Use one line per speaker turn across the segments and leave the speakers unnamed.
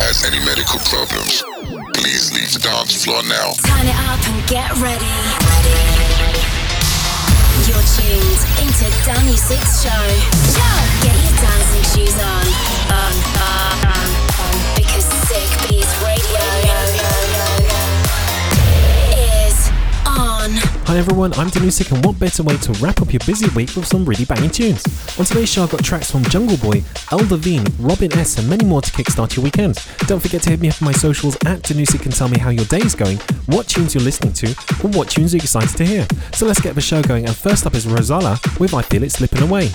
has any medical problems, please leave the dance floor now.
Turn it up and get ready. You're tuned into Danny Six Show. Get your dancing shoes on. On, on,
Hi everyone, I'm Danusik and what better way to wrap up your busy week with some really banging tunes. On today's show I've got tracks from Jungle Boy, El Devine, Robin S and many more to kickstart your weekend. Don't forget to hit me up on my socials at Danusik and tell me how your day is going, what tunes you're listening to, or what tunes you're excited to hear. So let's get the show going and first up is Rosala with I Feel It Slipping Away.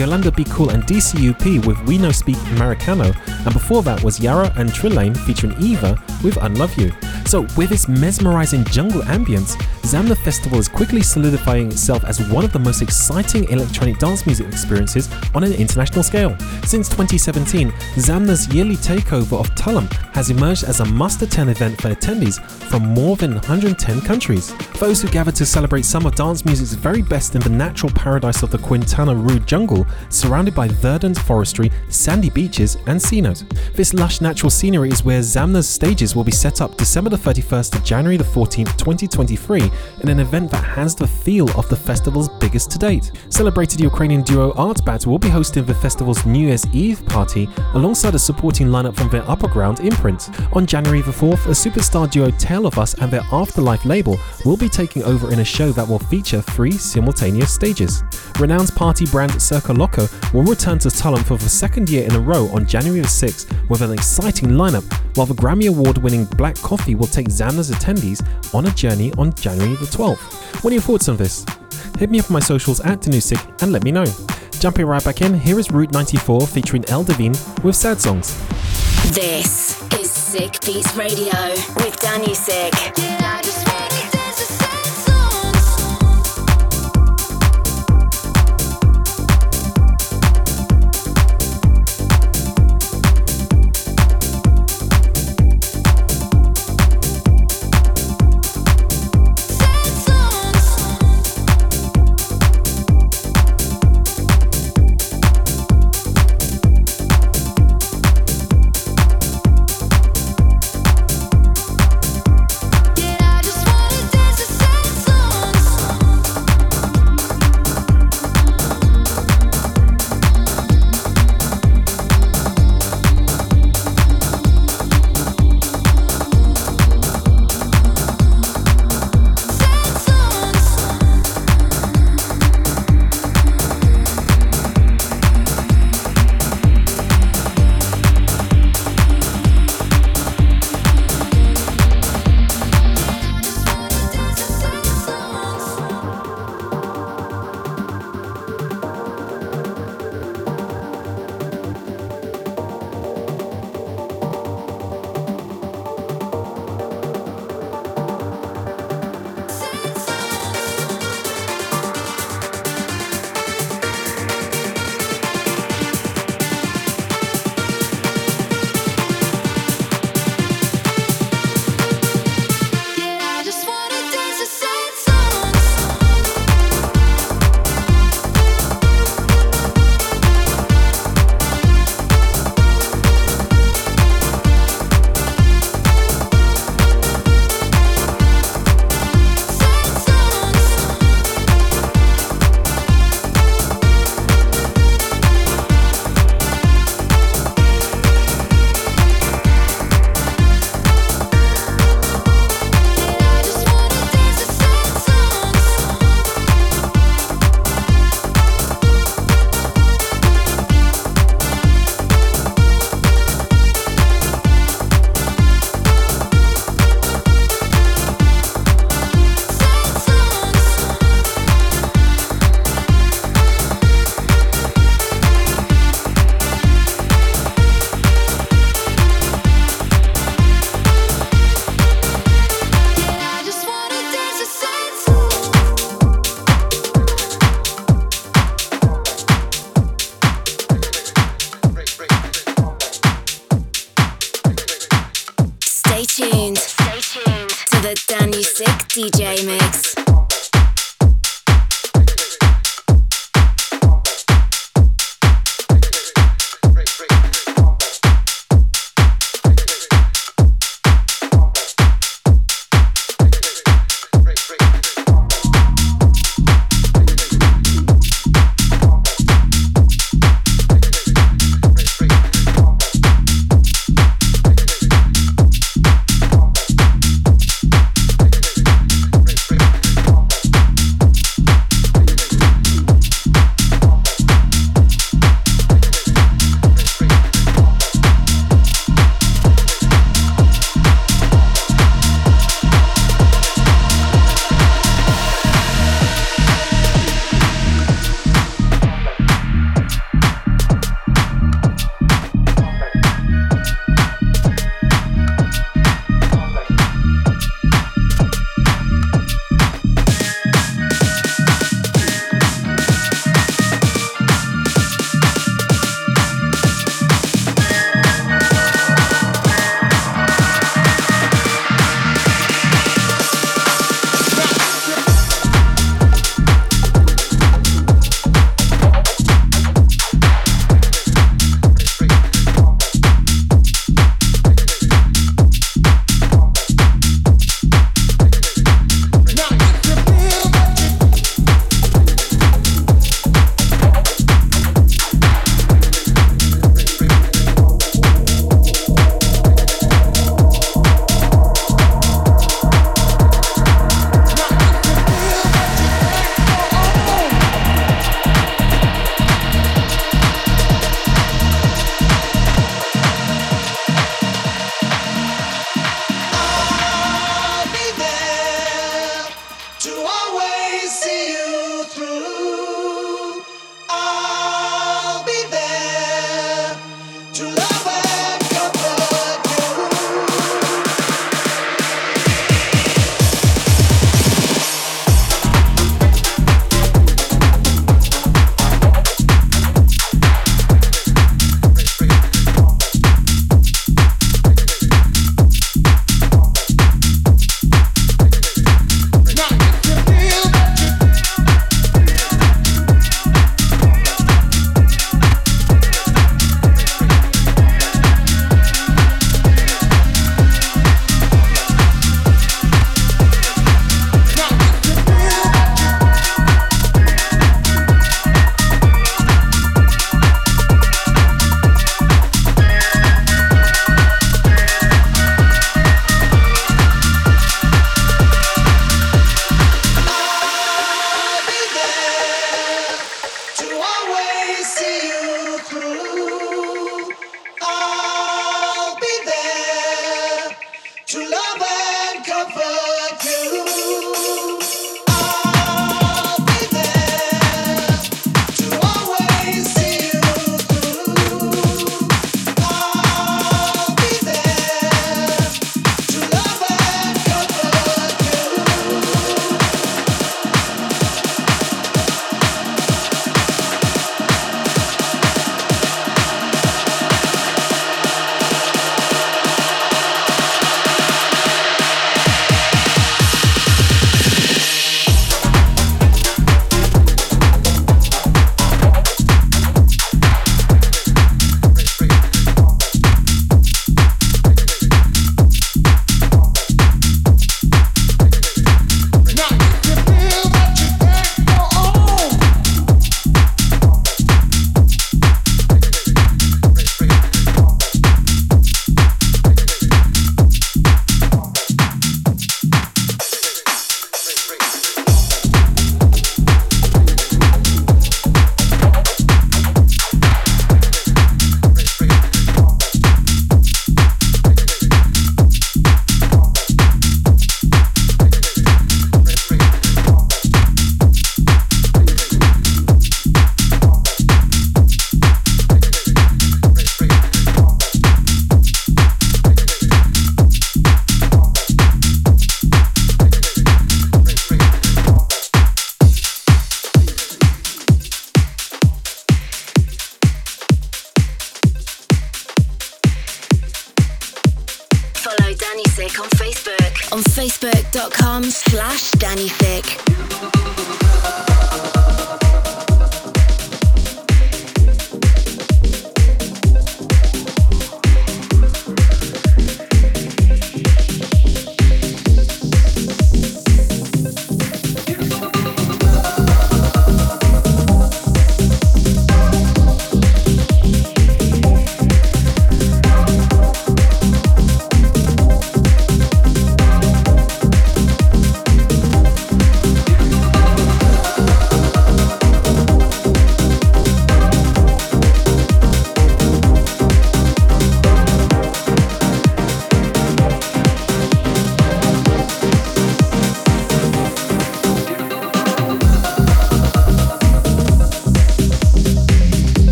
Yolanda Be Cool and DCUP with We No Speak Americano, and before that was Yara and Trillane featuring Eva with Unlove You. So, with its mesmerizing jungle ambience, Zamna Festival is quickly solidifying itself as one of the most exciting electronic dance music experiences on an international scale. Since 2017, Zamna's yearly takeover of Tulum has emerged as a must attend event for attendees from more than 110 countries. Those who gather to celebrate some of dance music's very best in the natural paradise of the Quintana Roo jungle, surrounded by verdant forestry, sandy beaches, and cenote. This lush natural scenery is where Zamna's stages will be set up December the 31st to January the 14th, 2023, in an event that has the feel of the festival's biggest to date. Celebrated Ukrainian duo Artbat will be hosting the festival's New Year's Eve party alongside a supporting lineup from their Upper Ground imprint. On January the 4th, a superstar duo Tale of Us and their Afterlife label will be taking over in a show that will feature three simultaneous stages. Renowned party brand Circoloco will return to Tulum for the second year in a row on January the 6th with an exciting lineup, while the Grammy Award winning Black Coffee will take Zamna's attendees on a journey on January the 12th. What are your thoughts on this? Hit me up on my socials at Danusik and let me know. Jumping right back in, here is Route 94 featuring El Devine with Sad Songs.
This is Sick Beats Radio with Danny Sick.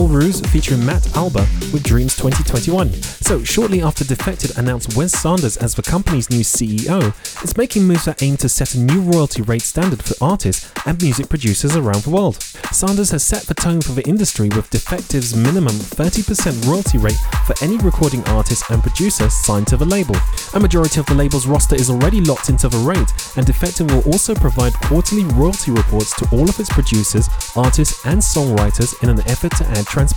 Soul Ruse featuring Matt Alba with Dreams 2021. So, shortly after Defected announced Wes Saunders as the company's new CEO, it's making moves that aim to set a new royalty rate standard for artists and music producers around the world. Saunders has set the tone for the industry with Defected's minimum 30% royalty rate for any recording artist and producer signed to the label. A majority of the label's roster is already locked into the rate, and Defected will also provide quarterly royalty reports to all of its producers, artists, and songwriters in an effort to add transparency.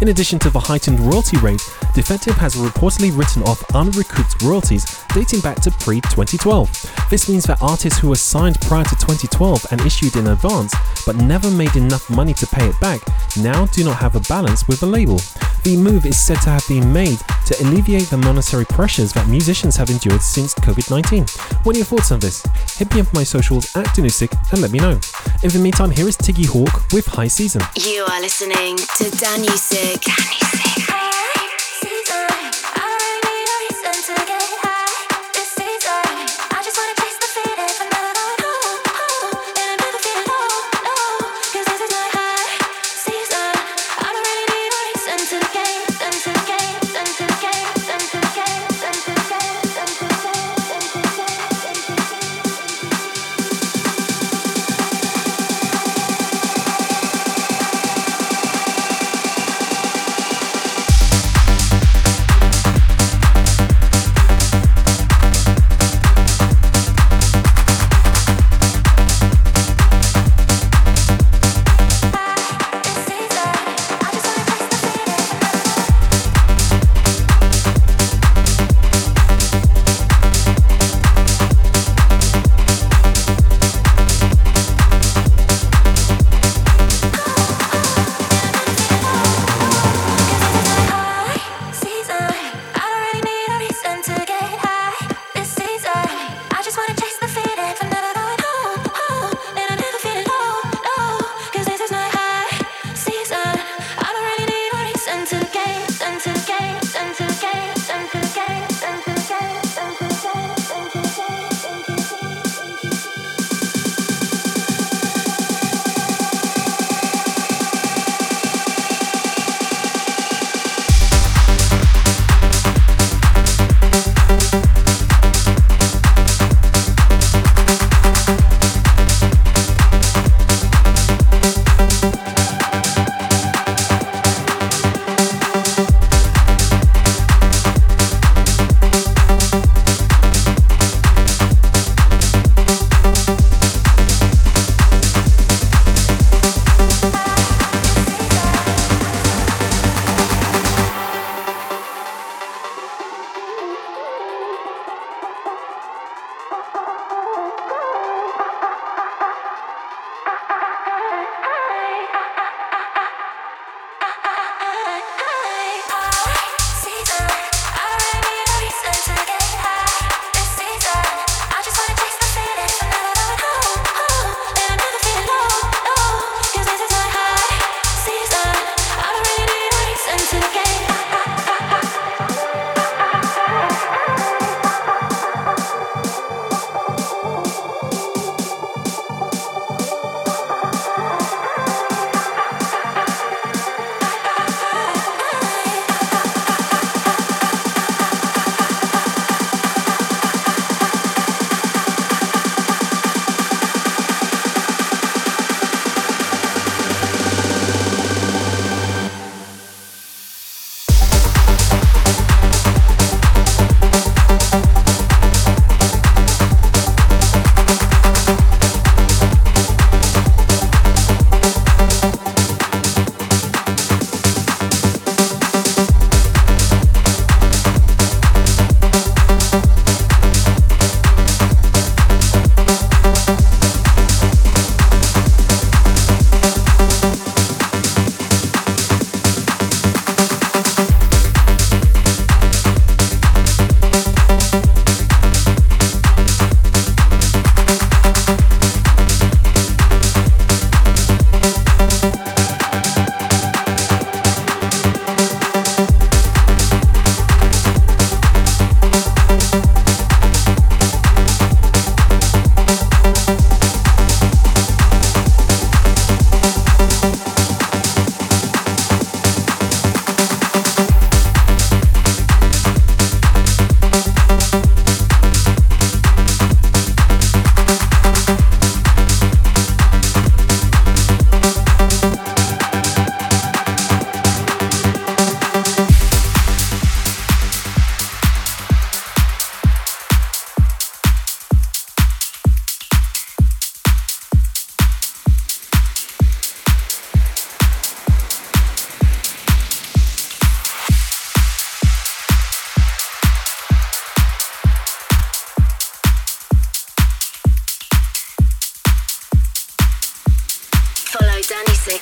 In addition to the heightened royalty rate, Defected has reportedly written off unrecouped royalties dating back to pre 2012. This means that artists who were signed prior to 2012 and issued in advance but never made enough money to pay it back now do not have a balance with the label. The move is said to have been made to alleviate the monetary pressures that musicians have endured since COVID 19. What are your thoughts on this? Hit me up on my socials at Danusik and let me know. In the meantime, here is Tiggy Hawk with High Season.
You are listening to Danusik. Danusik.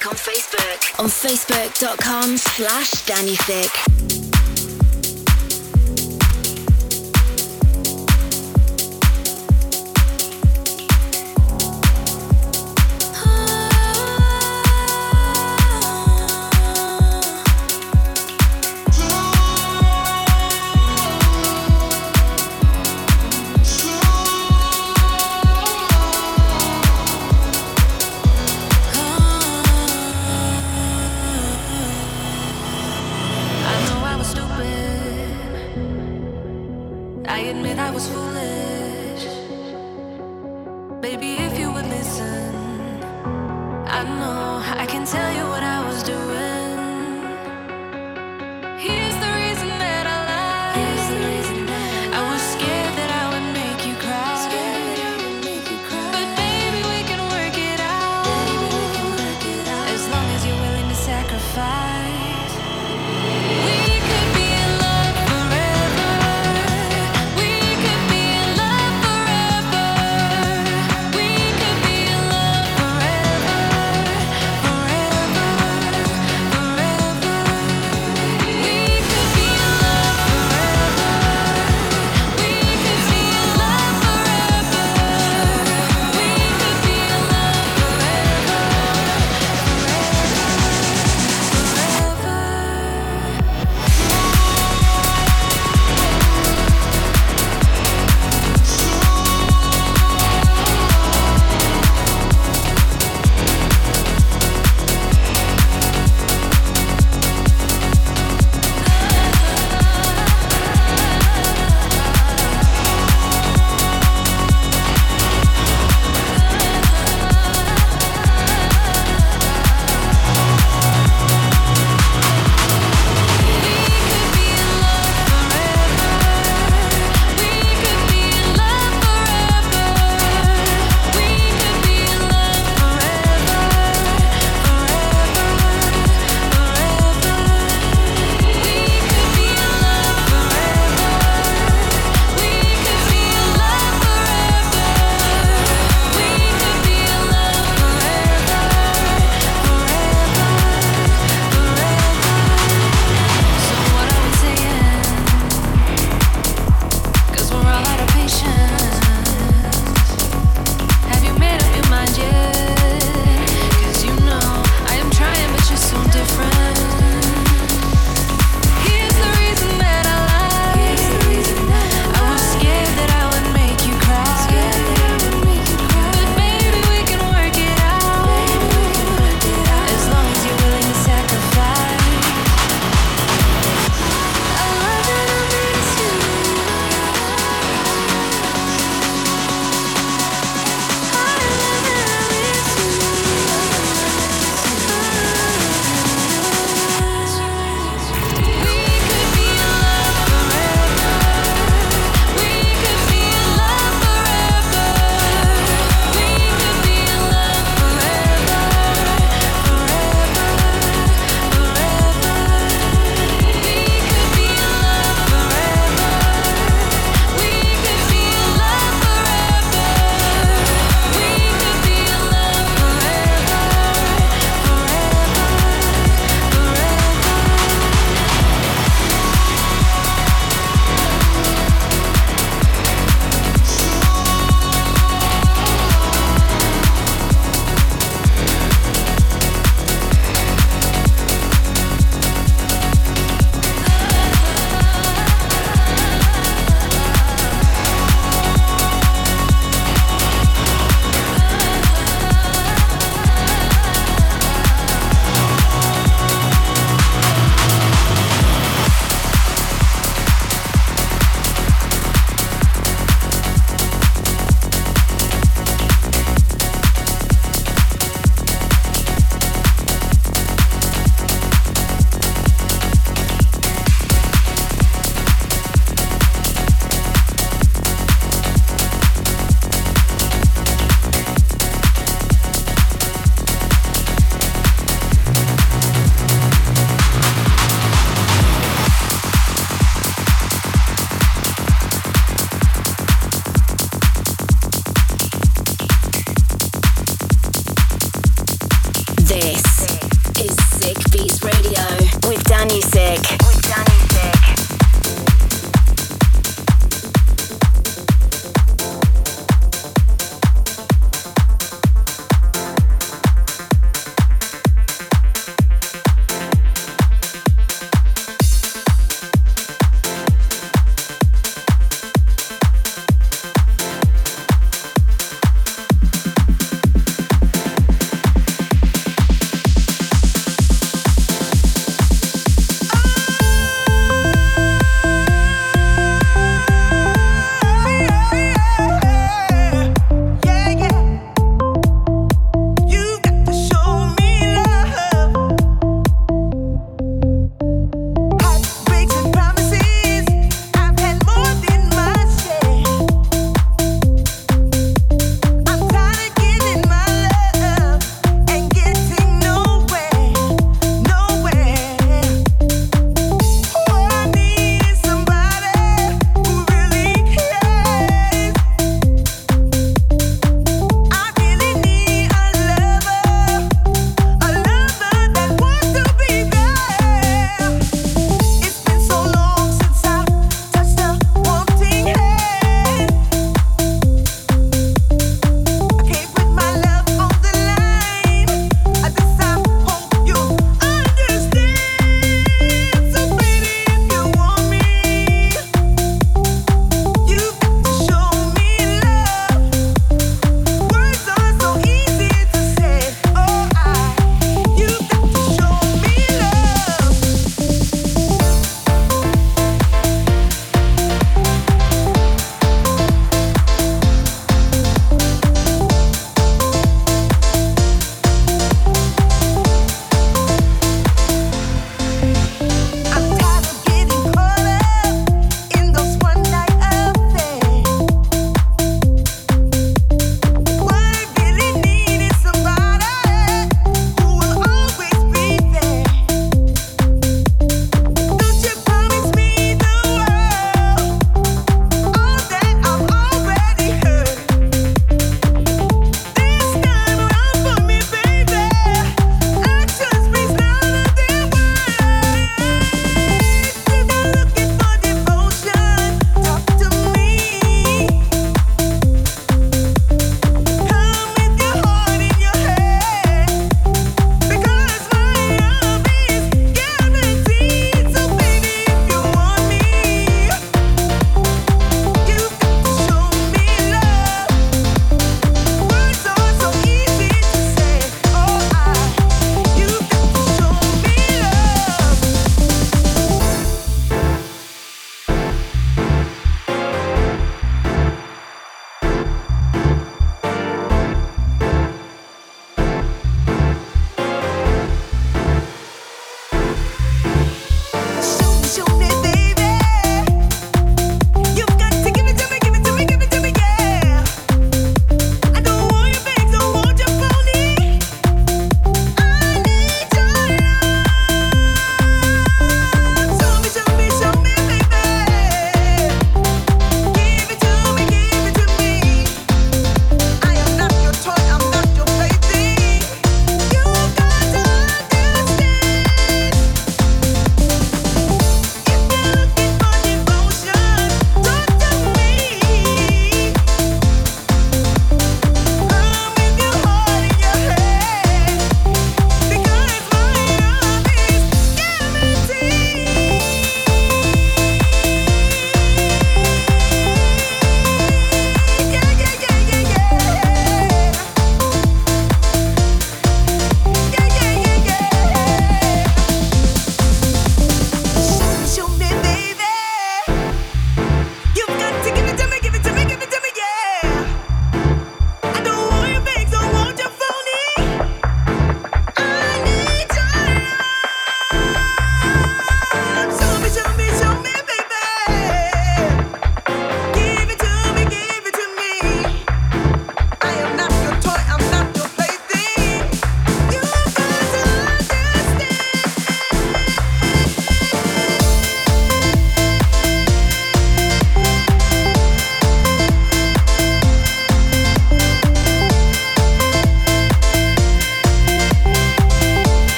Thick on Facebook. On facebook.com slash Danny Thick.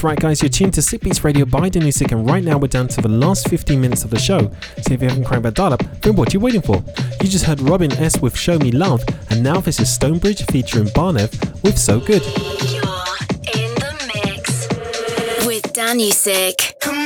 That's right, guys, you're tuned to Sick Beats Radio by Danusik, and right now we're down to the last 15 minutes of the show. So if you haven't cranked that dial up, then what are you waiting for? You just heard Robin S. with Show Me Love, and now this is Stonebridge featuring Barnev with So Good.
You're in the mix with Danusik.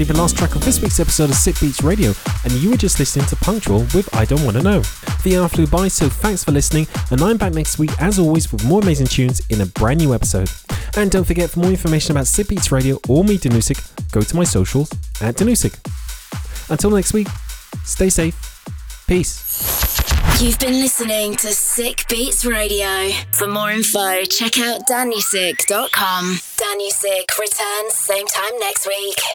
Already the last track of this week's episode of Sick Beats Radio, and you were just listening to Punctual with I Don't Wanna Know. The hour flew by, so thanks for listening, and I'm back next week as always with more amazing tunes in a brand new episode. And don't forget, for more information about Sick Beats Radio or me, Danusik, go to my socials at Danusik. Until next week, stay safe. Peace.
You've been listening to Sick Beats Radio. For more info, check out danusik.com. Danusik returns same time next week.